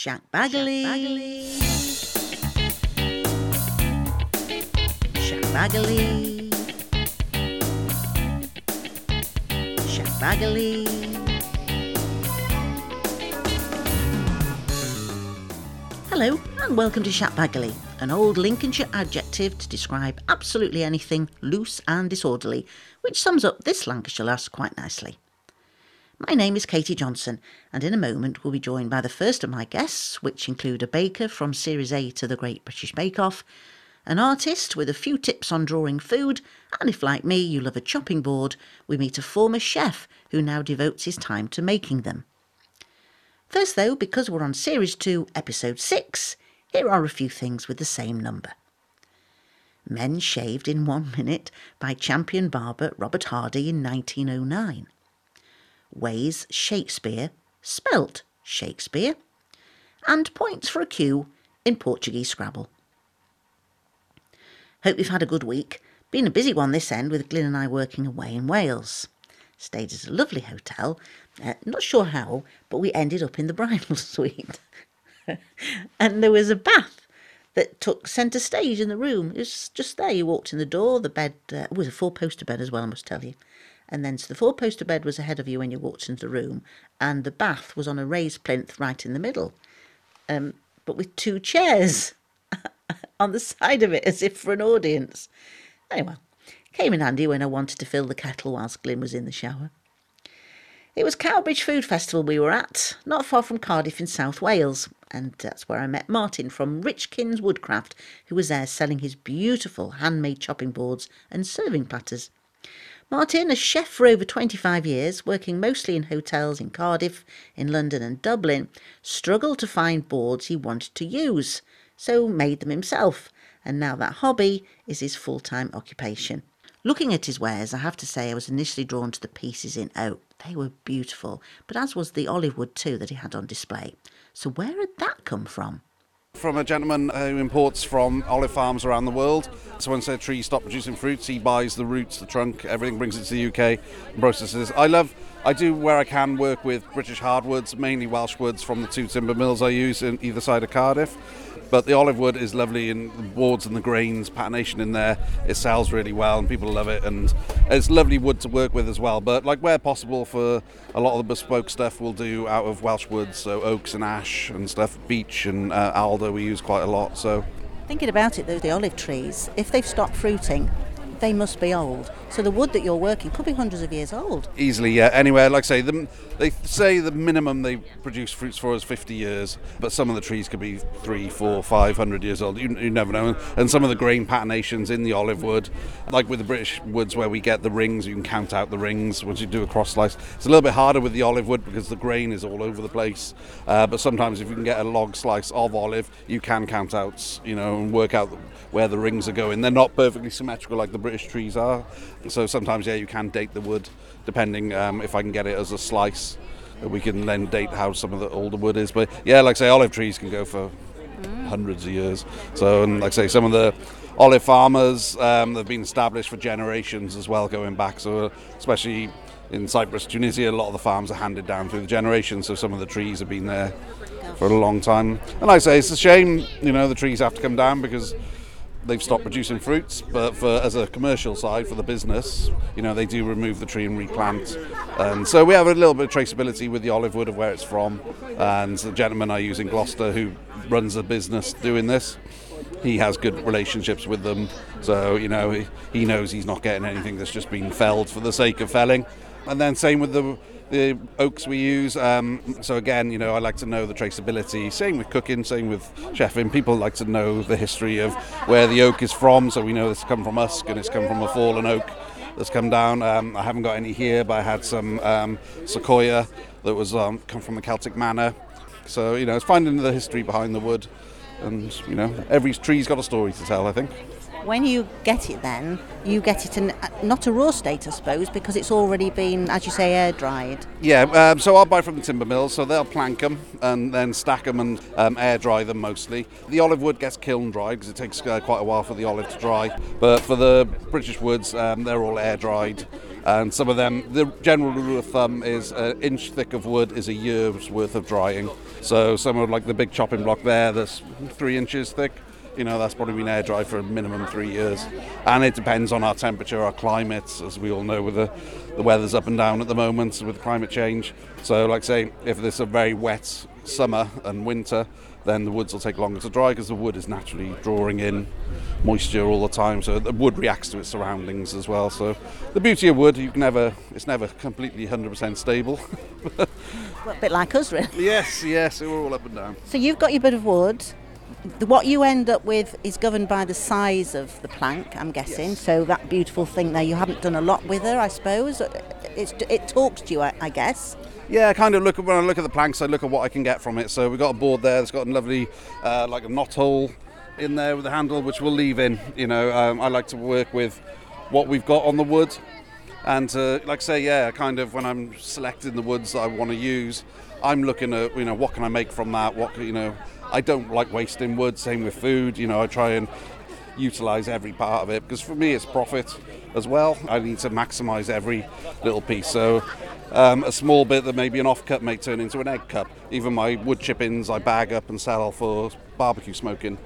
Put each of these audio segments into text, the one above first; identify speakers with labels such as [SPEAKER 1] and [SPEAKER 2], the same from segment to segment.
[SPEAKER 1] Shackbaggerly. Shack Bagley. Shack Bagley. Hello and welcome to Shackbaggerly, an old Lincolnshire adjective to describe absolutely anything loose and disorderly, which sums up this Lancashire lass quite nicely. My name is Katie Johnson, and in a moment we'll be joined by the first of my guests, which include a baker from Series A to the Great British Bake Off, an artist with a few tips on drawing food, and if, like me, you love a chopping board, we meet a former chef who now devotes his time to making them. First, though, because we're on Series 2, Episode 6, here are a few things with the same number. Men shaved in one minute by champion barber Robert Hardy in 1909 ways Shakespeare, spelt Shakespeare, and points for a Q in Portuguese Scrabble. Hope you've had a good week. Been a busy one this end with Glyn and I working away in Wales. Stayed at a lovely hotel. Uh, not sure how, but we ended up in the bridal suite. and there was a bath that took centre stage in the room. It was just there. You walked in the door. The bed uh, was a four poster bed as well, I must tell you and then so the four poster bed was ahead of you when you walked into the room, and the bath was on a raised plinth right in the middle, um, but with two chairs on the side of it as if for an audience. Anyway, came in handy when I wanted to fill the kettle whilst Glyn was in the shower. It was Cowbridge Food Festival we were at, not far from Cardiff in South Wales, and that's where I met Martin from Richkins Woodcraft, who was there selling his beautiful handmade chopping boards and serving platters. Martin, a chef for over 25 years, working mostly in hotels in Cardiff, in London and Dublin, struggled to find boards he wanted to use, so made them himself, and now that hobby is his full-time occupation. Looking at his wares, I have to say I was initially drawn to the pieces in oak. They were beautiful, but as was the olive wood too that he had on display. So where had that come from?
[SPEAKER 2] From a gentleman uh, who imports from olive farms around the world. So once their trees stop producing fruits, he buys the roots, the trunk, everything, brings it to the UK, and processes. I love, I do where I can work with British hardwoods, mainly Welsh woods from the two timber mills I use in either side of Cardiff. But the olive wood is lovely, and the boards and the grains, patination in there, it sells really well, and people love it. And it's lovely wood to work with as well. But like where possible, for a lot of the bespoke stuff, we'll do out of Welsh woods, so oaks and ash and stuff. Beech and uh, alder we use quite a lot. So
[SPEAKER 1] thinking about it, though, the olive trees, if they've stopped fruiting, they must be old. So the wood that you're working could be hundreds of years old.
[SPEAKER 2] Easily, yeah. Anyway, like I say, the, they say the minimum they produce fruits for is 50 years, but some of the trees could be three, four, five hundred years old. You, you never know. And some of the grain patinations in the olive wood, like with the British woods where we get the rings, you can count out the rings once you do a cross slice. It's a little bit harder with the olive wood because the grain is all over the place. Uh, but sometimes if you can get a log slice of olive, you can count out, you know, and work out where the rings are going. They're not perfectly symmetrical like the British trees are. So sometimes, yeah, you can date the wood depending um, if I can get it as a slice. We can then date how some of the older wood is. But yeah, like I say, olive trees can go for mm. hundreds of years. So, and like I say, some of the olive farmers um, have been established for generations as well, going back. So, especially in Cyprus, Tunisia, a lot of the farms are handed down through the generations. So, some of the trees have been there for a long time. And like I say, it's a shame, you know, the trees have to come down because they've stopped producing fruits, but for as a commercial side for the business, you know, they do remove the tree and replant. And so we have a little bit of traceability with the olive wood of where it's from. And the gentleman I use in Gloucester who runs a business doing this, he has good relationships with them. So, you know, he, he knows he's not getting anything that's just been felled for the sake of felling. And then same with the the oaks we use. Um, so again, you know, I like to know the traceability. Same with cooking, same with chefing. People like to know the history of where the oak is from, so we know it's come from Usk and it's come from a fallen oak that's come down. Um, I haven't got any here, but I had some um, sequoia that was um, come from a Celtic manor. So you know, it's finding the history behind the wood, and you know, every tree's got a story to tell. I think.
[SPEAKER 1] When you get it, then you get it in not a raw state, I suppose, because it's already been, as you say, air dried.
[SPEAKER 2] Yeah, um, so I'll buy from the timber mills, so they'll plank them and then stack them and um, air dry them mostly. The olive wood gets kiln dried because it takes uh, quite a while for the olive to dry, but for the British woods, um, they're all air dried And some of them, the general rule of thumb is an inch thick of wood is a year's worth of drying. So some of like the big chopping block there, that's three inches thick. You know, that's probably been air dried for a minimum three years. And it depends on our temperature, our climates, as we all know, with the, the weather's up and down at the moment with climate change. So, like say, if there's a very wet summer and winter, then the woods will take longer to dry because the wood is naturally drawing in moisture all the time. So the wood reacts to its surroundings as well. So the beauty of wood, you can never, it's never completely 100% stable.
[SPEAKER 1] Well, a bit like us, really.
[SPEAKER 2] yes, yes, we're all up and down.
[SPEAKER 1] So you've got your bit of wood. The- What you end up with is governed by the size of the plank, I'm guessing. So that beautiful thing there, you haven't done a lot with her, I suppose. It's, it talks to you, I, I guess.
[SPEAKER 2] Yeah, I kind of look at when I look at the planks, I look at what I can get from it. So we've got a board there that's got a lovely, uh, like a knot hole in there with the handle, which we'll leave in. You know, um, I like to work with what we've got on the wood, and uh, like I say, yeah, kind of when I'm selecting the woods that I want to use, I'm looking at you know what can I make from that. What can- you know, I don't like wasting wood. Same with food. You know, I try and utilize every part of it because for me it's profit as well. I need to maximize every little piece. So um, a small bit that maybe an offcut may turn into an egg cup. Even my wood chippings I bag up and sell for barbecue smoking.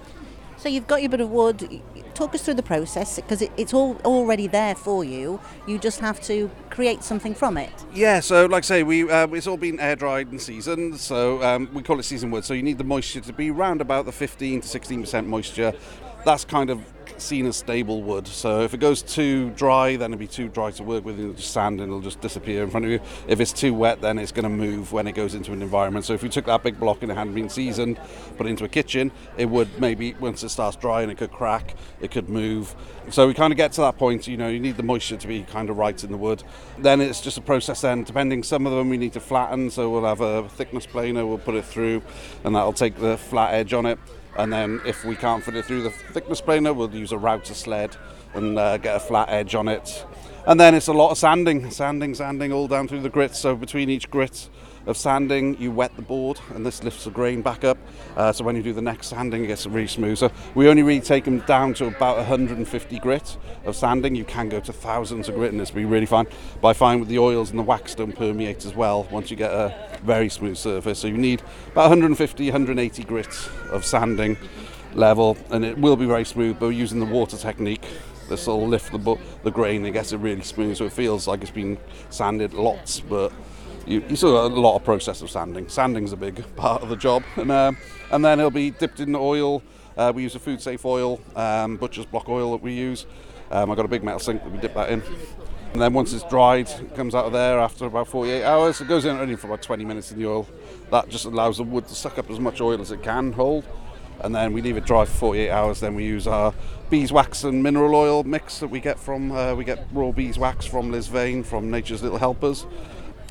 [SPEAKER 1] So you've got your bit of wood. Talk us through the process because it, it's all already there for you. You just have to create something from it.
[SPEAKER 2] Yeah, so like I say, we uh, it's all been air dried and seasoned, so um, we call it seasoned wood. So you need the moisture to be around about the 15 to 16 percent moisture. That's kind of seen as stable wood. So if it goes too dry, then it'll be too dry to work with. It'll just sand and it'll just disappear in front of you. If it's too wet, then it's going to move when it goes into an environment. So if you took that big block and it hadn't been seasoned, put it into a kitchen, it would maybe once it starts drying, it could crack, it could move. So we kind of get to that point. You know, you need the moisture to be kind of right in the wood. Then it's just a process. Then depending, some of them we need to flatten. So we'll have a thickness planer, we'll put it through, and that'll take the flat edge on it. And then if we can't fit it through the thickness planer, we'll use a router sled and uh, get a flat edge on it. And then it's a lot of sanding, sanding, sanding all down through the grits. So between each grit of sanding, you wet the board, and this lifts the grain back up. Uh, so when you do the next sanding, it gets really smooth. So we only really take them down to about 150 grit of sanding. You can go to thousands of grit, and it's be really fine. But I find with the oils and the wax don't permeate as well once you get a very smooth surface. So you need about 150, 180 grit of sanding level, and it will be very smooth. But using the water technique, this will lift the the grain and gets it really smooth, so it feels like it's been sanded lots, but you, you still got a lot of process of sanding. Sanding's a big part of the job, and um, and then it'll be dipped in oil. Uh, we use a food safe oil, um, butcher's block oil that we use. Um, I've got a big metal sink that we dip that in. And then once it's dried, it comes out of there after about 48 hours. It goes in only for about 20 minutes in the oil. That just allows the wood to suck up as much oil as it can hold. And then we leave it dry for 48 hours. Then we use our beeswax and mineral oil mix that we get from, uh, we get raw beeswax from Liz Vane from Nature's Little Helpers.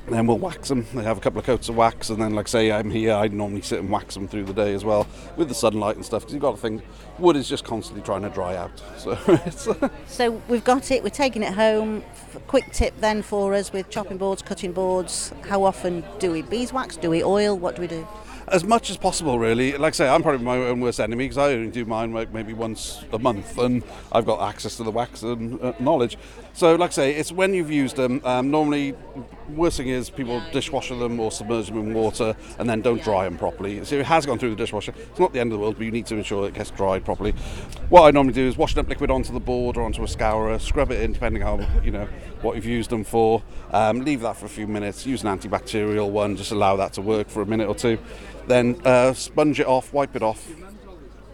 [SPEAKER 2] Then we'll wax them. They have a couple of coats of wax, and then, like say, I'm here. I'd normally sit and wax them through the day as well, with the sunlight and stuff. Because you've got to think, wood is just constantly trying to dry out. So it's,
[SPEAKER 1] So we've got it. We're taking it home. Quick tip then for us with chopping boards, cutting boards. How often do we beeswax? Do we oil? What do we do?
[SPEAKER 2] as much as possible, really. Like I say, I'm probably my own worst enemy because I only do mine like maybe once a month, and I've got access to the wax and uh, knowledge. So, like I say, it's when you've used them. Um, normally, worst thing is people dishwasher them or submerge them in water and then don't dry them properly. So it has gone through the dishwasher. It's not the end of the world, but you need to ensure it gets dried properly. What I normally do is wash it up liquid onto the board or onto a scourer, scrub it in depending on you know what you've used them for. Um, leave that for a few minutes. Use an antibacterial one. Just allow that to work for a minute or two. Then uh, sponge it off, wipe it off,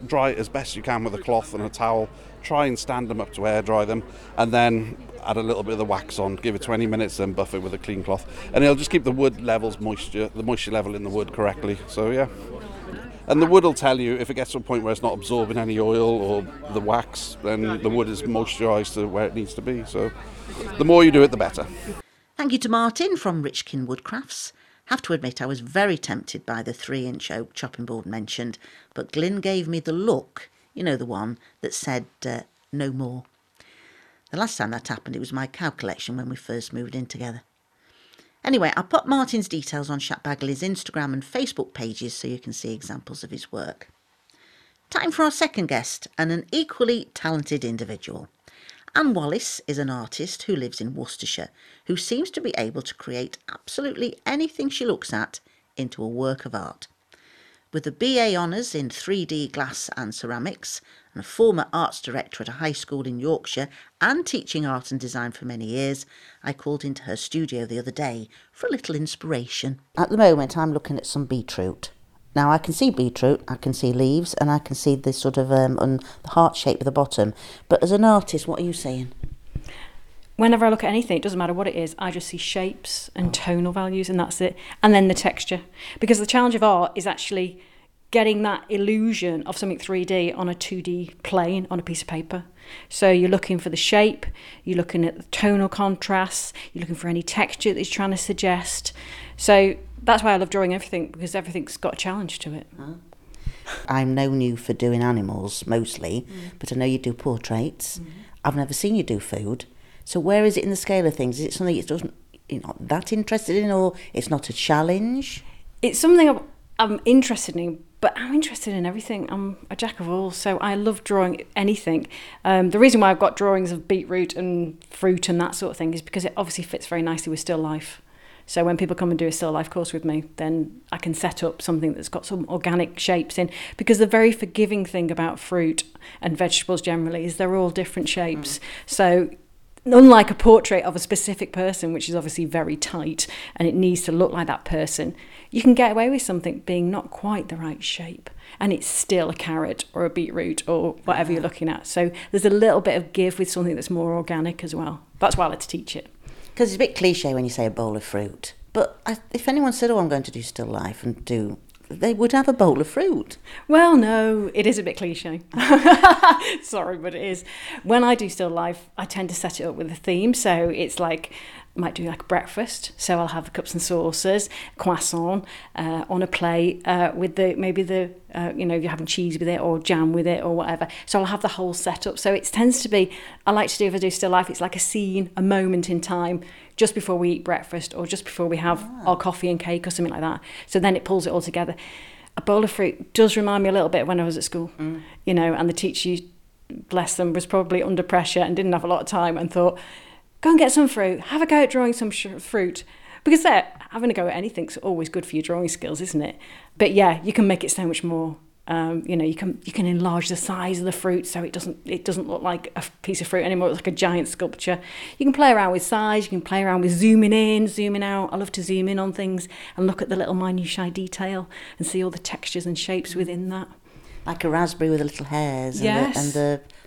[SPEAKER 2] dry it as best you can with a cloth and a towel. Try and stand them up to air dry them, and then add a little bit of the wax on. Give it 20 minutes, then buff it with a clean cloth, and it'll just keep the wood levels moisture, the moisture level in the wood correctly. So yeah. And the wood will tell you if it gets to a point where it's not absorbing any oil or the wax, then the wood is moisturised to where it needs to be. So the more you do it, the better.
[SPEAKER 1] Thank you to Martin from Richkin Woodcrafts. Have to admit, I was very tempted by the three inch oak chopping board mentioned, but Glyn gave me the look, you know, the one that said uh, no more. The last time that happened, it was my cow collection when we first moved in together. Anyway, I'll put Martin's details on Shackbaggerly's Instagram and Facebook pages so you can see examples of his work. Time for our second guest and an equally talented individual. Ann Wallace is an artist who lives in Worcestershire who seems to be able to create absolutely anything she looks at into a work of art. With a BA Honours in 3D glass and ceramics, and a former arts director at a high school in Yorkshire and teaching art and design for many years, I called into her studio the other day for a little inspiration. At the moment, I'm looking at some beetroot. Now I can see beetroot, I can see leaves, and I can see this sort of um, the heart shape at the bottom. But as an artist, what are you saying?
[SPEAKER 3] Whenever I look at anything, it doesn't matter what it is, I just see shapes and tonal values, and that's it. And then the texture. Because the challenge of art is actually getting that illusion of something 3D on a 2D plane on a piece of paper. So you're looking for the shape, you're looking at the tonal contrasts, you're looking for any texture that it's trying to suggest. So that's why I love drawing everything because everything's got a challenge to it.
[SPEAKER 1] I'm known you for doing animals mostly, mm. but I know you do portraits. Mm. I've never seen you do food. So where is it in the scale of things? Is it something you doesn't you're not that interested in, or it's not a challenge?
[SPEAKER 3] It's something I'm interested in, but I'm interested in everything. I'm a jack of all, so I love drawing anything. Um, the reason why I've got drawings of beetroot and fruit and that sort of thing is because it obviously fits very nicely with still life. So when people come and do a still life course with me, then I can set up something that's got some organic shapes in. Because the very forgiving thing about fruit and vegetables generally is they're all different shapes. Mm. So unlike a portrait of a specific person, which is obviously very tight and it needs to look like that person, you can get away with something being not quite the right shape and it's still a carrot or a beetroot or whatever you're looking at. So there's a little bit of give with something that's more organic as well. That's why I like to teach it.
[SPEAKER 1] Because it's a bit cliche when you say a bowl of fruit. But if anyone said, oh, I'm going to do still life and do they would have a bowl of fruit.
[SPEAKER 3] Well, no, it is a bit cliche. Sorry, but it is. When I do still life, I tend to set it up with a theme. So it's like might do like breakfast. So I'll have the cups and saucers, croissant uh, on a plate uh, with the maybe the uh, you know if you're having cheese with it or jam with it or whatever. So I'll have the whole setup. So it tends to be I like to do if I do still life. It's like a scene, a moment in time just before we eat breakfast or just before we have ah. our coffee and cake or something like that. So then it pulls it all together. A bowl of fruit does remind me a little bit when I was at school, mm. you know, and the teacher, bless them, was probably under pressure and didn't have a lot of time and thought go and get some fruit, have a go at drawing some sh- fruit. Because that having a go at anything's always good for your drawing skills, isn't it? But yeah, you can make it so much more. Um, you know, you can you can enlarge the size of the fruit so it doesn't it doesn't look like a piece of fruit anymore. It's like a giant sculpture. You can play around with size. You can play around with zooming in, zooming out. I love to zoom in on things and look at the little minutiae detail and see all the textures and shapes within that.
[SPEAKER 1] Like a raspberry with the little hairs yes. and the, and the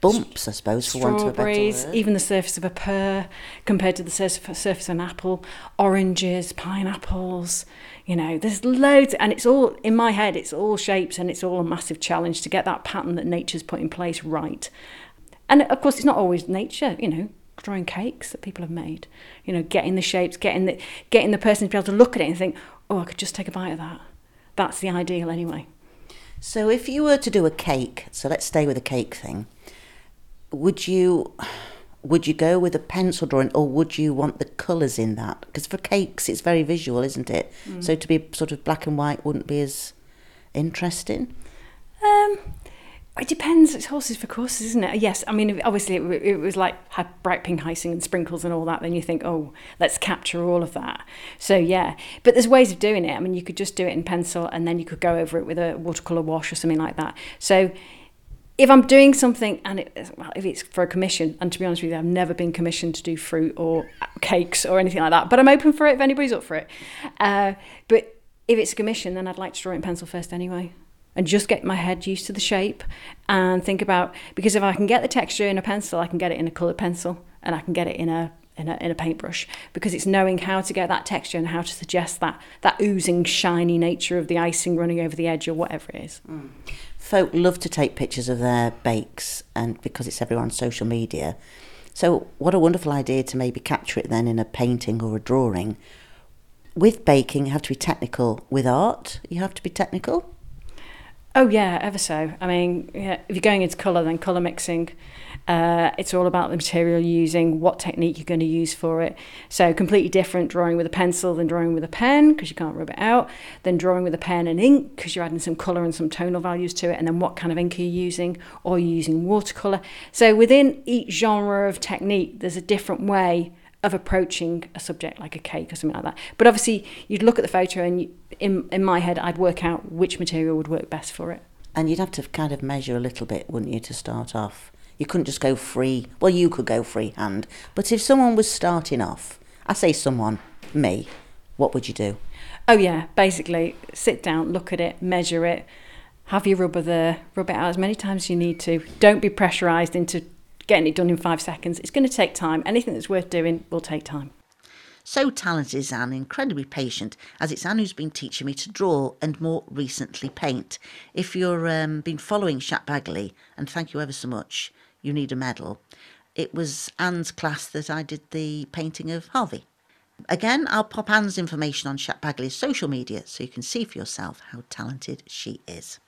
[SPEAKER 1] bumps, I suppose, for want of a better word.
[SPEAKER 3] even the surface of a pear compared to the surface of an apple, oranges, pineapples. You know, there's loads, and it's all in my head. It's all shapes, and it's all a massive challenge to get that pattern that nature's put in place right. And of course, it's not always nature. You know, drawing cakes that people have made. You know, getting the shapes, getting the getting the person to be able to look at it and think, oh, I could just take a bite of that. That's the ideal, anyway.
[SPEAKER 1] So, if you were to do a cake, so let's stay with the cake thing would you would you go with a pencil drawing or would you want the colours in that? Because for cakes, it's very visual, isn't it? Mm. So to be sort of black and white wouldn't be as interesting.
[SPEAKER 3] Um, it depends. It's horses for courses, isn't it? Yes. I mean, obviously, it, it was like bright pink icing and sprinkles and all that. Then you think, oh, let's capture all of that. So yeah, but there's ways of doing it. I mean, you could just do it in pencil, and then you could go over it with a watercolor wash or something like that. So if I'm doing something and it, well, if it's for a commission, and to be honest with you, I've never been commissioned to do fruit or cakes or anything like that, but I'm open for it if anybody's up for it. Uh, but if it's a commission, then I'd like to draw it in pencil first anyway, and just get my head used to the shape and think about because if I can get the texture in a pencil, I can get it in a coloured pencil, and I can get it in a in a, in a paintbrush because it's knowing how to get that texture and how to suggest that that oozing shiny nature of the icing running over the edge or whatever it is. Mm
[SPEAKER 1] folk love to take pictures of their bakes and because it's everywhere on social media. So what a wonderful idea to maybe capture it then in a painting or a drawing. With baking, you have to be technical. With art, you have to be technical.
[SPEAKER 3] Oh yeah, ever so. I mean, yeah, if you're going into colour, then colour mixing. Uh, it's all about the material you're using, what technique you're going to use for it. So completely different drawing with a pencil than drawing with a pen because you can't rub it out. Then drawing with a pen and ink because you're adding some colour and some tonal values to it. And then what kind of ink are you using? Or you're you using watercolour? So within each genre of technique, there's a different way of approaching a subject like a cake or something like that. But obviously, you'd look at the photo and you, in in my head, I'd work out which material would work best for it.
[SPEAKER 1] And you'd have to kind of measure a little bit, wouldn't you, to start off? You couldn't just go free. Well, you could go freehand. But if someone was starting off, I say someone, me, what would you do?
[SPEAKER 3] Oh yeah, basically, sit down, look at it, measure it, have your rubber there, rub it out as many times as you need to. Don't be pressurised into getting it done in five seconds. It's going to take time. Anything that's worth doing will take time.
[SPEAKER 1] So talented is Ann, incredibly patient, as it's Ann who's been teaching me to draw and more recently paint. If you've um, been following Shackbaggerly, and thank you ever so much, you need a medal. It was Ann's class that I did the painting of Harvey. Again, I'll pop Ann's information on Shackbaggerly's social media so you can see for yourself how talented she is.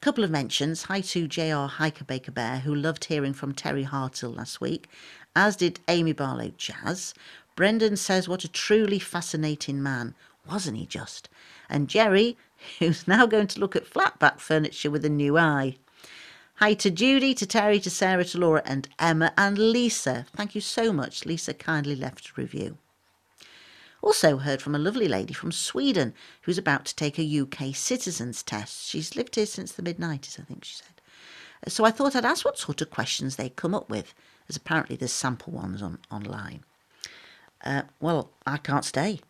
[SPEAKER 1] A couple of mentions. Hi to JR Hiker Baker Bear, who loved hearing from Terry Hartill last week, as did Amy Barlow Jazz. Brendan says, What a truly fascinating man. Wasn't he just? And Jerry, who's now going to look at flatback furniture with a new eye. Hi to Judy, to Terry, to Sarah, to Laura, and Emma, and Lisa. Thank you so much. Lisa kindly left a review. Also heard from a lovely lady from Sweden who's about to take a UK citizens test. She's lived here since the mid 90s, I think she said. So I thought I'd ask what sort of questions they come up with, as apparently there's sample ones on online. Uh, well, I can't stay,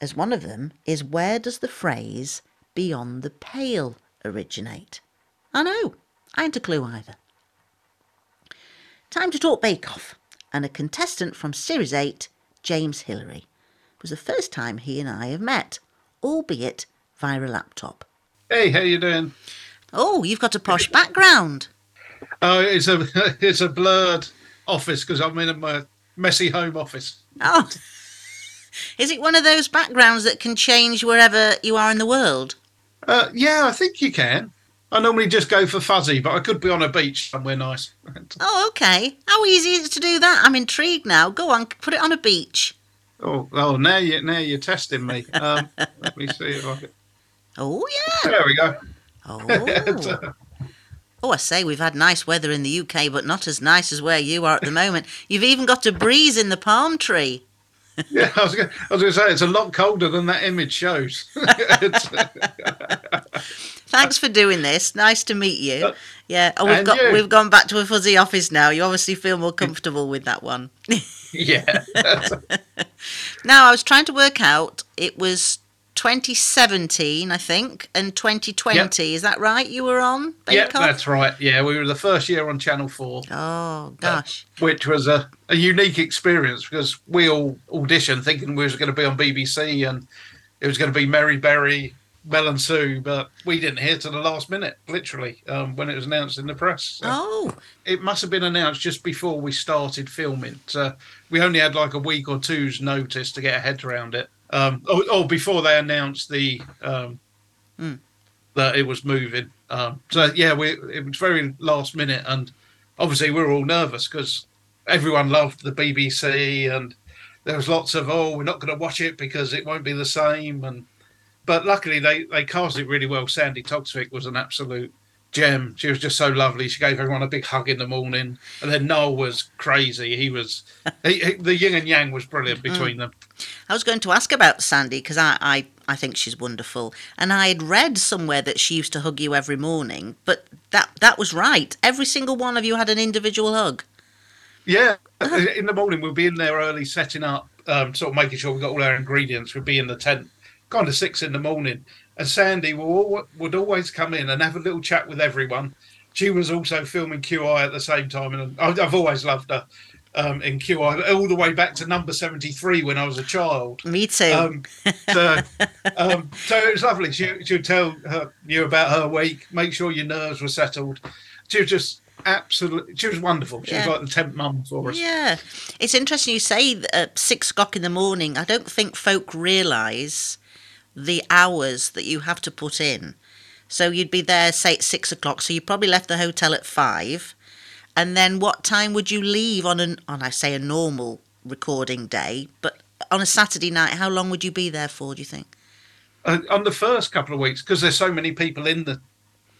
[SPEAKER 1] as one of them is where does the phrase beyond the pale originate? I know, I ain't a clue either. Time to talk Bake Off, and a contestant from Series 8, James Hillary was the first time he and I have met, albeit via a laptop.
[SPEAKER 4] Hey, how you doing?
[SPEAKER 1] Oh, you've got a posh background.
[SPEAKER 4] Oh, it's a it's a blurred office because I'm in my messy home office.
[SPEAKER 1] Oh, is it one of those backgrounds that can change wherever you are in the world?
[SPEAKER 4] Uh, yeah, I think you can. I normally just go for fuzzy, but I could be on a beach somewhere nice.
[SPEAKER 1] Oh, okay. How easy is it to do that? I'm intrigued now. Go on, put it on a beach.
[SPEAKER 4] Oh, oh, now you now you're testing me. Um, let me see if I can.
[SPEAKER 1] Oh, yeah.
[SPEAKER 4] There we go.
[SPEAKER 1] Oh. Oh, I say we've had nice weather in the UK, but not as nice as where you are at the moment. You've even got a breeze in the palm tree.
[SPEAKER 4] Yeah, I was going to say it's a lot colder than that image shows.
[SPEAKER 1] Thanks for doing this. Nice to meet you. Uh, yeah. Oh, we've got
[SPEAKER 4] you.
[SPEAKER 1] we've gone back to a fuzzy office now. You obviously feel more comfortable with that one.
[SPEAKER 4] yeah,
[SPEAKER 1] Now, I was trying to work out. It was 2017, I think, and 2020. Is that right? You were on
[SPEAKER 4] yeah, that's right. Yeah, we were the first year on Channel Four.
[SPEAKER 1] Oh gosh.
[SPEAKER 4] which was a, a unique experience because we all auditioned thinking we was going to be on BBC and it was going to be Mary Berry, Mel and Sue, but we didn't hear to the last minute, literally, um, when it was announced in the press. So
[SPEAKER 1] Oh,
[SPEAKER 4] It must have been announced just before we started filming. So we only had like a week or two's notice to get our heads around it. Um, or, or before they announced the um,
[SPEAKER 1] Hmm.
[SPEAKER 4] that it was moving. Um, so yeah, we it was very last minute, and obviously we were all nervous because everyone loved the BBC, and there was lots of oh, we're not going to watch it because it won't be the same. And but luckily they they cast it really well. Sandi Toksvig was an absolute gem. She was just so lovely. She gave everyone a big hug in the morning, and then Noel was crazy. He was he, he- the yin and yang was brilliant between them.
[SPEAKER 1] I was going to ask about Sandi because I, I I think she's wonderful, and I had read somewhere that she used to hug you every morning. But that that was right. Every single one of you had an individual hug.
[SPEAKER 4] Yeah, in the morning we'll be in there early, setting up, um, sort of making sure we've got all our ingredients. We'd be in the tent, kind of six in the morning, and Sandi will would always come in and have a little chat with everyone. She was also filming QI at the same time, and I've always loved her um, in QI, all the way back to number seventy three when I was a child.
[SPEAKER 1] Me too.
[SPEAKER 4] Um, so, um, so it was lovely. She she would tell her, you about her week, make sure your nerves were settled. She was just absolutely. She was wonderful. She
[SPEAKER 1] Yeah.
[SPEAKER 4] was like the tenth mum for us.
[SPEAKER 1] yeah, it's interesting you say that at six o'clock in the morning. I don't think folk realise the hours that you have to put in So you'd be there, say, at six o'clock. So you probably left the hotel at five. And then what time would you leave on an on I say a normal recording day, but on a Saturday night, how long would you be there for? Do you think?
[SPEAKER 4] Uh, on the first couple of weeks, because there's so many people in the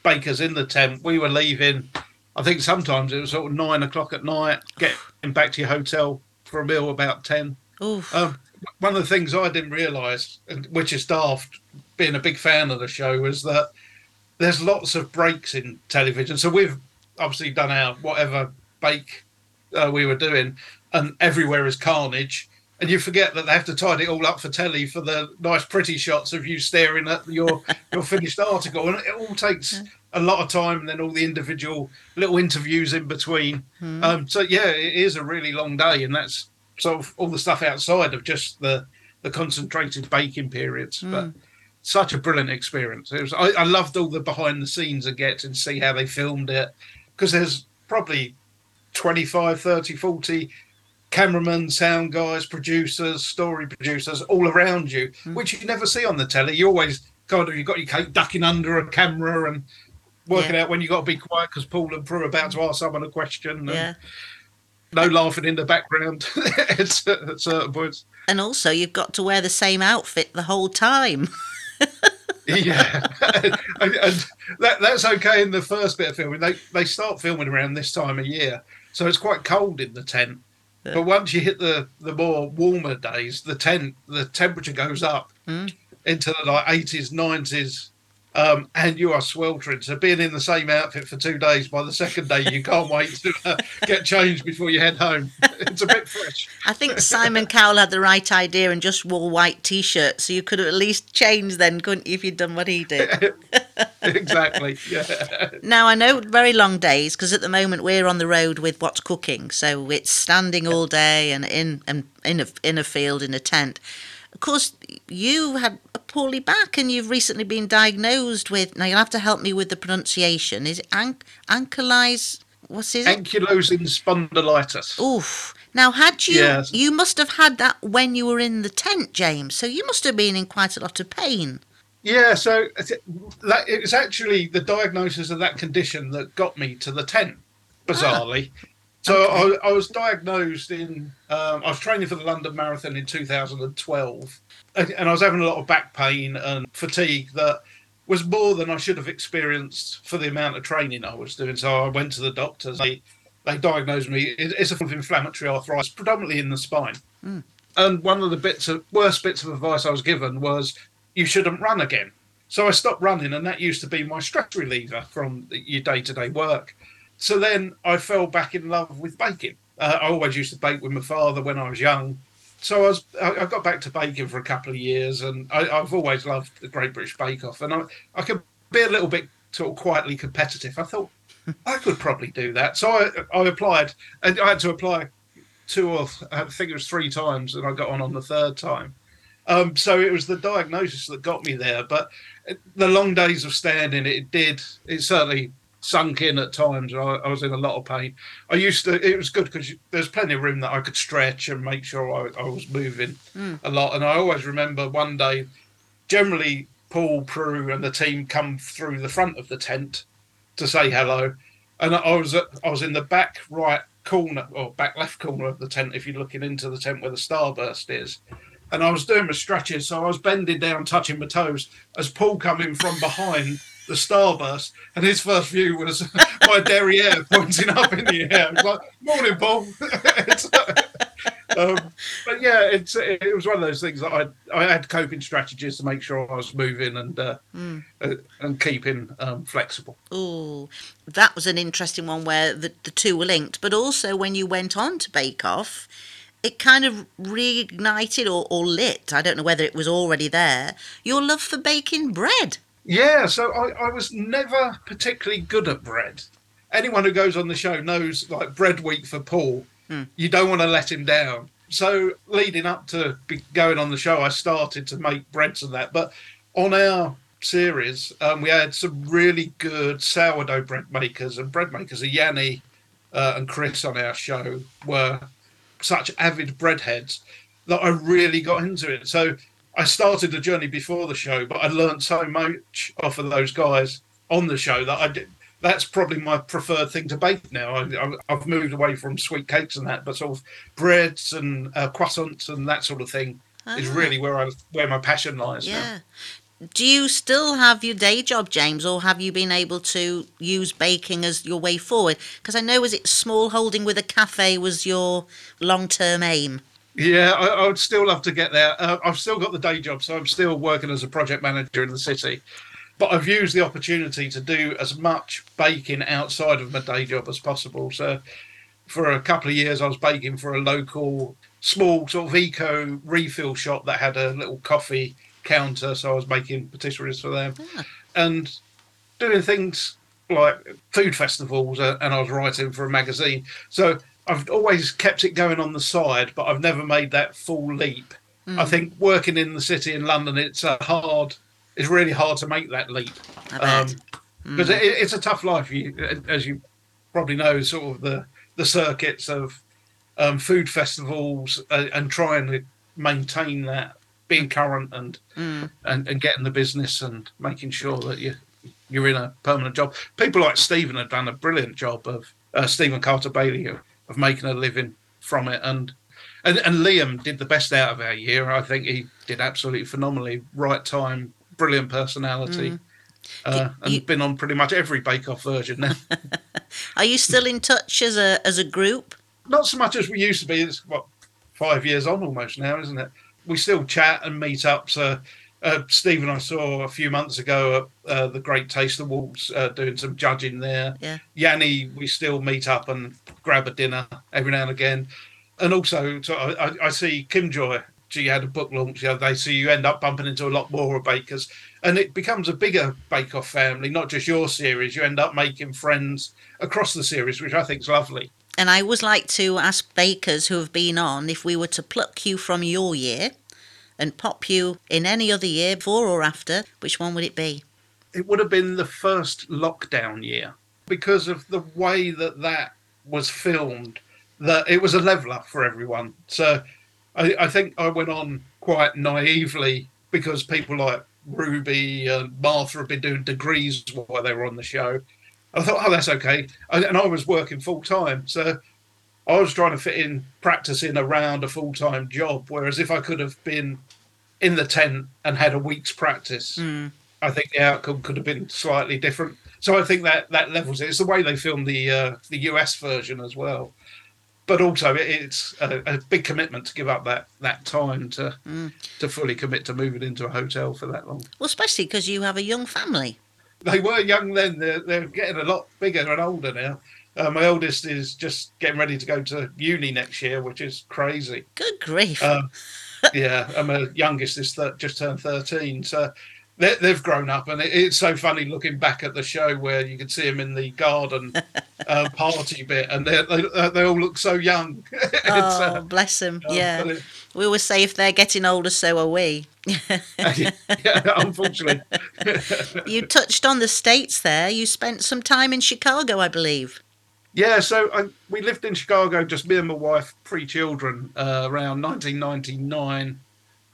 [SPEAKER 4] bakers in the tent, we were leaving. I think sometimes it was sort of nine o'clock at night, getting back to your hotel for a meal about ten.
[SPEAKER 1] Oof.
[SPEAKER 4] Um, one of the things I didn't realise, which is daft, being a big fan of the show, was that there's lots of breaks in television. So we've obviously done our whatever bake uh, we were doing, and everywhere is carnage. And you forget that they have to tidy it all up for telly for the nice, pretty shots of you staring at your your finished article, and it all takes a lot of time. And then all the individual little interviews in between. Um, so yeah, it is a really long day, and that's sort of all the stuff outside of just the the concentrated baking periods. Hmm. But such a brilliant experience. It was. I, I loved all the behind the scenes I get and see how they filmed it because there's probably 25, 30, 40 cameramen, sound guys, producers, story producers all around you, hmm. which you never see on the telly. You always kind of you've got your cake ducking under a camera and working
[SPEAKER 1] Yeah.
[SPEAKER 4] out when you got to be quiet because Paul and Prue are about to ask someone a question. And
[SPEAKER 1] Yeah.
[SPEAKER 4] No laughing in the background at, at certain points.
[SPEAKER 1] And also, you've got to wear the same outfit the whole time.
[SPEAKER 4] yeah, and, and that, that's okay in the first bit of filming. They they start filming around this time of year, so it's quite cold in the tent. But once you hit the the more warmer days, the tent the temperature goes up mm. into the like eighties, nineties, um, and you are sweltering. So being in the same outfit for two days, by the second day you can't wait to uh, get changed before you head home. It's a bit fresh.
[SPEAKER 1] I think Simon Cowell had the right idea and just wore white t-shirts, so you could have at least changed then, couldn't you, if you'd done what he did?
[SPEAKER 4] exactly. Yeah.
[SPEAKER 1] Now I know very long days because at the moment we're on the road with what's cooking, so it's standing all day and in and in a in a field in a tent. Of course, you had poorly back, and you've recently been diagnosed with. Now you'll have to help me with the pronunciation. Is it an- ankylosing? What's it?
[SPEAKER 4] Ankylosing spondylitis.
[SPEAKER 1] Oof. Now, had you,
[SPEAKER 4] Yes.
[SPEAKER 1] you must have had that when you were in the tent, James. So you must have been in quite a lot of pain.
[SPEAKER 4] Yeah, so that, it was actually the diagnosis of that condition that got me to the tent, bizarrely. so I, I was diagnosed in, um, I was training for the London Marathon in 2012, and, I was having a lot of back pain and fatigue that was more than I should have experienced for the amount of training I was doing. So I went to the doctors. They, they diagnosed me. It's a form of inflammatory arthritis, predominantly in the spine. And one of the bits of worst bits of advice I was given was you shouldn't run again. So I stopped running, and that used to be my stress reliever from your day to day work. So then I fell back in love with baking. Uh, I always used to bake with my father when I was young. So I was I got back to baking for a couple of years, and I, I've always loved the Great British Bake Off. And I, I could be a little bit sort of quietly competitive. I thought I could probably do that. So I, I applied, and I had to apply two or I think it was three times, and I got on on the third time. Um, so it was the diagnosis that got me there. But the long days of standing, it did. It certainly sunk in at times. I, I was in a lot of pain. I used to. It was good because there's plenty of room that I could stretch and make sure I, I was moving hmm. a lot. And I always remember one day, generally Paul Prue and the team come through the front of the tent to say hello, and I was at, I was in the back right corner or back left corner of the tent if you're looking into the tent where the starburst is. And I was doing my stretches, so I was bending down, touching my toes, as Paul come in from behind the starburst, and his first view was my derriere pointing up in the air. Like, "Morning, Paul." Um, but yeah, it's it was one of those things that I I had coping strategies to make sure I was moving and uh, uh, and keeping um, flexible.
[SPEAKER 1] Oh, that was an interesting one where the, the two were linked. But also, when you went on to Bake Off, it kind of reignited or, or lit, I don't know whether it was already there, your love for baking bread.
[SPEAKER 4] Yeah, so I, I was never particularly good at bread. Anyone who goes on the show knows, like bread week for Paul, you don't want to let him down. So leading up to be going on the show, I started to make breads and that. But on our series, um, we had some really good sourdough bread makers and bread makers. Yanni uh, and Chris on our show were such avid breadheads that I really got into it. So I started the journey before the show, but I learned so much off of those guys on the show that I did. That's probably my preferred thing to bake now. I, have moved away from sweet cakes and that, but sort of breads and uh, croissants and that sort of thing is
[SPEAKER 1] Ah.
[SPEAKER 4] really where I where my passion lies. now.
[SPEAKER 1] Yeah. Do you still have your day job, James, or have you been able to use baking as your way forward? Because I know, was it small holding with a cafe was your long term aim?
[SPEAKER 4] Yeah, I, I would still love to get there. Uh, I've still got the day job, so I'm still working as a project manager in the city. But I've used the opportunity to do as much baking outside of my day job as possible. So for a couple of years, I was baking for a local small sort of eco refill shop that had a little coffee counter. So I was making patisseries for them
[SPEAKER 1] Ah.
[SPEAKER 4] and doing things like food festivals uh, and I was writing for a magazine. So I've always kept it going on the side, but I've never made that full leap. I think working in the city in London, it's a hard, it's really hard to make that leap
[SPEAKER 1] I bet.
[SPEAKER 4] because it, it's a tough life. You, as you probably know, sort of the the circuits of um, food festivals uh, and trying to maintain that, being current and
[SPEAKER 1] Mm.
[SPEAKER 4] and, and getting the business and making sure that you you're in a permanent job. People like Steven have done a brilliant job of uh, Steven Carter Bailey of, making a living from it, and, and and Liam did the best out of our year. I think he did absolutely phenomenally. Right time, brilliant personality. Uh, and
[SPEAKER 1] you-
[SPEAKER 4] been on pretty much every Bake Off version now.
[SPEAKER 1] Are you still in touch as a as a group?
[SPEAKER 4] Not so much as we used to be. It's what five years on almost now, isn't it? We still chat and meet up. So uh, Steven, I saw a few months ago at uh, the Great Taste Awards uh, doing some judging there.
[SPEAKER 1] Yeah.
[SPEAKER 4] Yanni, we still meet up and grab a dinner every now and again. And also, so I, I- I see Kim Joy. She had a book launch the other day, so you end up bumping into a lot more of bakers, and it becomes a bigger Bake Off family, not just your series. You end up making friends across the series, which I think is lovely.
[SPEAKER 1] And I always like to ask bakers who have been on if we were to pluck you from your year and pop you in any other year, before or after, which one would it be?
[SPEAKER 4] it would have been the first lockdown year. Because of the way that that was filmed that it was a level up for everyone. So I, I think i went on quite naively because people like ruby and martha have been doing degrees while they were on the show. I thought oh that's okay. And i was working full time so i was trying to fit in practicing around a full-time job whereas if i could have been in the tent and had a week's practice
[SPEAKER 1] Mm.
[SPEAKER 4] I think the outcome could have been slightly different. So I think that that levels it. It's the way they filmed the uh, the US version as well, but also it, it's a, a big commitment to give up that that time to
[SPEAKER 1] Mm.
[SPEAKER 4] to fully commit to moving into a hotel for that long.
[SPEAKER 1] Well, especially because you have a young family.
[SPEAKER 4] They were young then; they're, they're getting a lot bigger and older now. Uh, my oldest is just getting ready to go to uni next year, which is crazy.
[SPEAKER 1] Good grief.
[SPEAKER 4] Um, yeah, and my youngest is th- just turned 13. So they, they've grown up, and it, it's so funny looking back at the show where you can see them in the garden uh, party bit, and they they, uh, they all look so young.
[SPEAKER 1] oh,
[SPEAKER 4] uh,
[SPEAKER 1] bless them.
[SPEAKER 4] uh,
[SPEAKER 1] yeah.
[SPEAKER 4] it-
[SPEAKER 1] We always say if they're getting older, so are we.
[SPEAKER 4] yeah, unfortunately.
[SPEAKER 1] you touched on the States there. You spent some time in Chicago, I believe.
[SPEAKER 4] Yeah, so I, we lived in Chicago, just me and my wife, pre children, uh, around 1999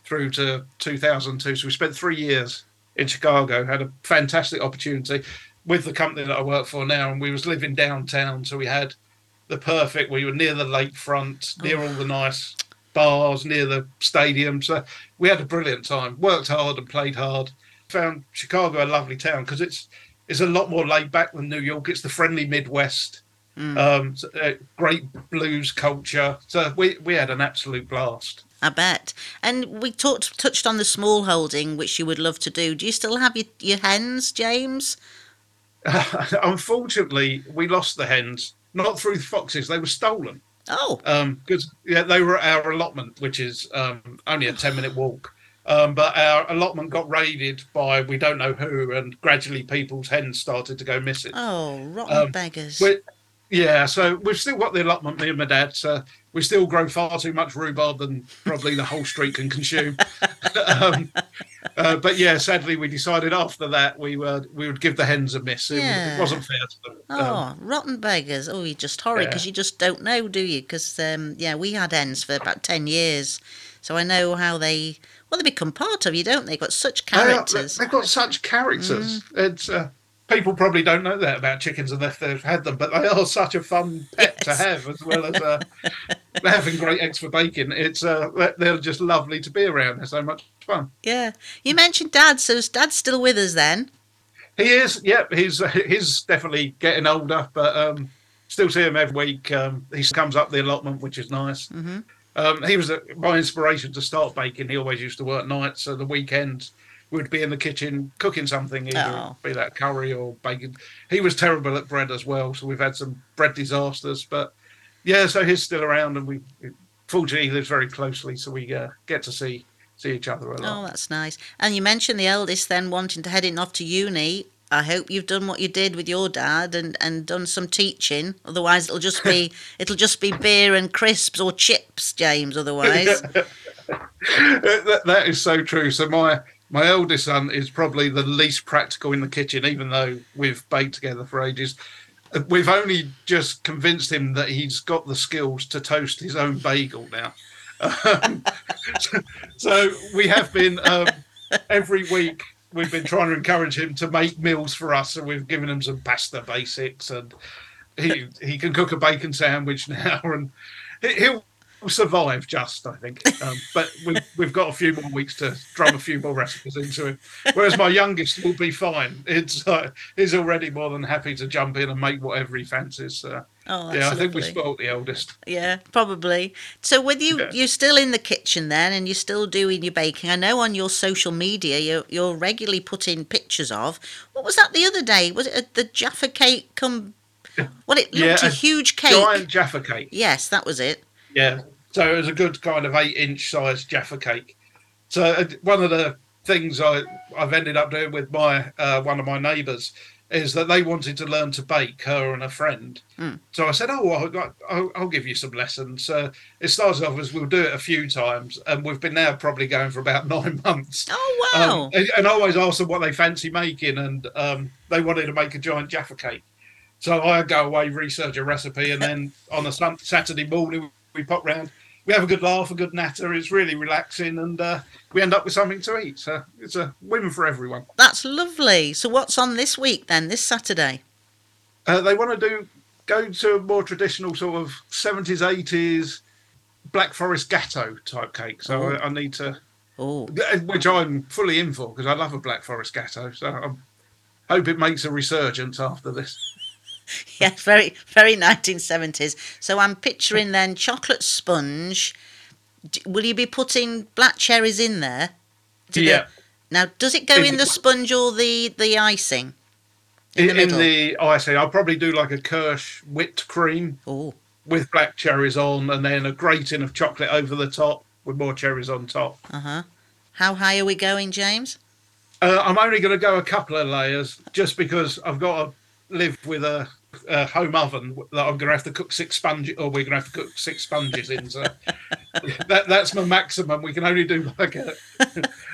[SPEAKER 4] through to 2002. So we spent three years in Chicago, had a fantastic opportunity with the company that I work for now, and we was living downtown. So we had the perfect, we were near the lakefront, near all the nice bars, near the stadium. So we had a brilliant time, worked hard and played hard. Found Chicago a lovely town because it's it's a lot more laid back than New York. It's the friendly Midwest um, so, uh, great blues culture. So we, we had an absolute blast.
[SPEAKER 1] I bet. And we talked touched on the small holding, which you would love to do. Do you still have your, your hens, James?
[SPEAKER 4] Unfortunately, we lost the hens, not through the foxes, they were stolen.
[SPEAKER 1] Oh,
[SPEAKER 4] Because yeah, they were at our allotment, which is um, only a 10 minute walk. Um, but our allotment got raided by we don't know who, and gradually people's hens started to go missing.
[SPEAKER 1] oh, rotten
[SPEAKER 4] Um,
[SPEAKER 1] beggars.
[SPEAKER 4] we yeah, so we've still got the allotment, me and my dad. So we still grow far too much rhubarb than probably the whole street can consume. um, uh, but yeah, sadly, we decided after that we were we would give the hens a miss. It,
[SPEAKER 1] Yeah.
[SPEAKER 4] was, not fair to them.
[SPEAKER 1] Oh,
[SPEAKER 4] Um,
[SPEAKER 1] rotten beggars. Oh, you're just horrid
[SPEAKER 4] Yeah.
[SPEAKER 1] because you just don't know, do you? Because, um, yeah, we had hens for about 10 years. So I know how they, well, they become part of you, don't they? They've got such
[SPEAKER 4] they
[SPEAKER 1] characters.
[SPEAKER 4] They've got such characters.
[SPEAKER 1] Mm.
[SPEAKER 4] It's uh, people probably don't know that about chickens unless they've had them, but they are such a fun pet to have as well as uh, having great eggs for bacon. It's uh, they're- just lovely to be around. They're so much fun.
[SPEAKER 1] Yeah. You mentioned Dad, so is Dad's still with us then?
[SPEAKER 4] He is, yep. He's he's definitely getting older, but um, still see him every week. Um, he comes up the allotment, which is nice.
[SPEAKER 1] Mhm.
[SPEAKER 4] Um, he was my inspiration to start baking. He always used to work nights, so the weekends would be in the kitchen cooking something, either
[SPEAKER 1] Oh.
[SPEAKER 4] be that curry or bacon. He was terrible at bread as well, so we've had some bread disasters. But yeah, so he's still around, and we fortunately he lives very closely, so we uh, get to see see each other a lot.
[SPEAKER 1] Oh, that's nice. And you mentioned the eldest then wanting to heading off to uni. I hope you've done what you did with your dad and, and done some teaching. Otherwise, it'll just be it'll just be beer and crisps or chips, James. Otherwise,
[SPEAKER 4] that, that is so true. So my my eldest son is probably the least practical in the kitchen, even though we've baked together for ages. Uh, We've only just convinced him that he's got the skills to toast his own bagel now. Um, so, so we have been um, every week. We've been trying to encourage him to make meals for us, and we've given him some pasta basics, and he he can cook a bacon sandwich now, and he he- he'll survive just, I think. Um, but we've, we've got a few more weeks to drum a few more recipes into him. Whereas my youngest will be fine. It's uh, he's already more than happy to jump in and make whatever he fancies. Uh,
[SPEAKER 1] oh,
[SPEAKER 4] yeah, I think we spoilt the eldest.
[SPEAKER 1] Yeah, probably. So with you,
[SPEAKER 4] Yeah.
[SPEAKER 1] you're still in the kitchen then, and you're still doing your baking. I know on your social media, you're you're regularly putting pictures of. What was that the other day? Was it a, the Jaffa cake? Come, well, it looked
[SPEAKER 4] Yeah,
[SPEAKER 1] a
[SPEAKER 4] a
[SPEAKER 1] huge cake.
[SPEAKER 4] Giant Jaffa cake.
[SPEAKER 1] Yes, that was it.
[SPEAKER 4] Yeah. So it was a good kind of eight inch size Jaffa cake. So uh, one of the things I, I've ended up doing with my uh, one of my neighbours is that they wanted to learn to bake, her and a friend.
[SPEAKER 1] Mm.
[SPEAKER 4] So I said, "Oh, well, I'll, I'll give you some lessons." Uh, it started off as we'll do it a few times, and we've been now probably going for about nine months.
[SPEAKER 1] Oh wow!
[SPEAKER 4] Um, and, and I always ask them what they fancy making, and um, they wanted to make a giant Jaffa cake. So I go away, research a recipe, and then on a Saturday morning we pop round. We have a good laugh, a good natter. It's really relaxing, and uh, we end up with something to eat. So it's a win for everyone.
[SPEAKER 1] That's lovely. So what's on this week then? This Saturday?
[SPEAKER 4] Uh, they want to do go to a more traditional sort of seventies, eighties Black Forest Gateau type cake. So
[SPEAKER 1] Oh.
[SPEAKER 4] I, I need to,
[SPEAKER 1] Oh,
[SPEAKER 4] which I'm fully in for because I love a Black Forest Gateau. So I hope it makes a resurgence after this.
[SPEAKER 1] yeah, very very 1970s. So I'm picturing then chocolate sponge. D- Will you be putting black cherries in there?
[SPEAKER 4] Yeah.
[SPEAKER 1] now, does it go
[SPEAKER 4] In-
[SPEAKER 1] in the sponge or the the icing?
[SPEAKER 4] In,
[SPEAKER 1] the
[SPEAKER 4] in the icing, I'll probably do like a Kirsch whipped cream
[SPEAKER 1] Oh,
[SPEAKER 4] with black cherries on, and then a grating of chocolate over the top with more cherries on top.
[SPEAKER 1] uh huh. How high are we going, James?
[SPEAKER 4] Uh, I'm only going to go a couple of layers just because I've got to live with a, a home oven that I'm going to have to cook six sponges, or we're going to have to cook six sponges in. So that that's my maximum. We can only do like a,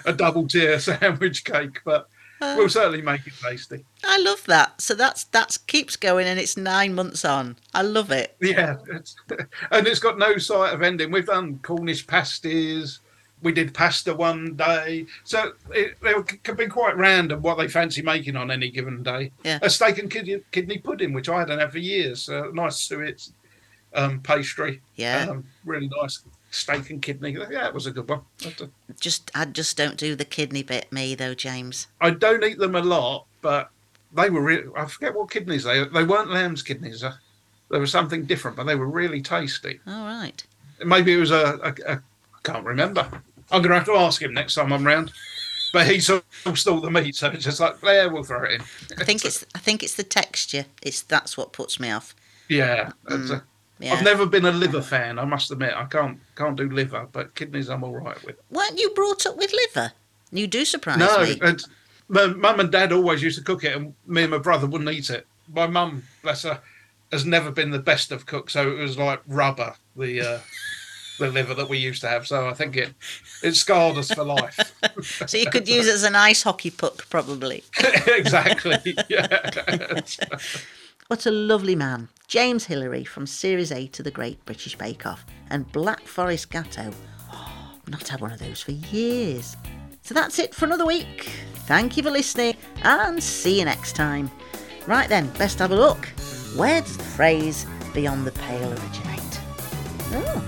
[SPEAKER 4] a double tier sandwich cake, but uh, we'll certainly make it tasty.
[SPEAKER 1] I love that. So that's that's keeps going, and it's nine months on. I love it.
[SPEAKER 4] Yeah, it's, and it's got no sight of ending. We've done Cornish pasties. We did pasta one day, so it, it can be quite random what they fancy making on any given day.
[SPEAKER 1] Yeah.
[SPEAKER 4] A steak and kidney, kidney pudding, which I hadn't had for years. Uh, nice suet um, pastry.
[SPEAKER 1] Yeah.
[SPEAKER 4] Um, really nice steak and kidney. Yeah, it was a good one.
[SPEAKER 1] Just I just don't do the kidney bit, me though, James.
[SPEAKER 4] I don't eat them a lot, but they were. Re- I forget what kidneys they. They weren't lamb's kidneys. Uh, There was something different, but they were really tasty.
[SPEAKER 1] All right.
[SPEAKER 4] Maybe it was a, a, a I can't remember. I'm going to have to ask him next time I'm round. But he's all the meat, so it's just like, yeah, we'll throw it in.
[SPEAKER 1] I think it's I think it's the texture. It's that's what puts me off.
[SPEAKER 4] Yeah, a-
[SPEAKER 1] Yeah.
[SPEAKER 4] I've never been a liver fan. I must admit, I can't can't do liver, but kidneys I'm all right with.
[SPEAKER 1] Weren't you brought up with liver? You do surprise me.
[SPEAKER 4] no,
[SPEAKER 1] me.
[SPEAKER 4] and my mum and dad always used to cook it, and me and my brother wouldn't eat it. My mum, bless her, has never been the best of cooks, so it was like rubber. The uh, the liver that we used to have. So I think it it scarred us for life.
[SPEAKER 1] So you could use it as an ice hockey puck, probably.
[SPEAKER 4] exactly. Yeah.
[SPEAKER 1] What a lovely man. James Hillary from Series A to the Great British Bake Off. And Black Forest Gateau. Oh, I've not had one of those for years. So that's it for another week. Thank you for listening and see you next time. Right then, best have a look. Where does the phrase beyond the pale originate? Oh,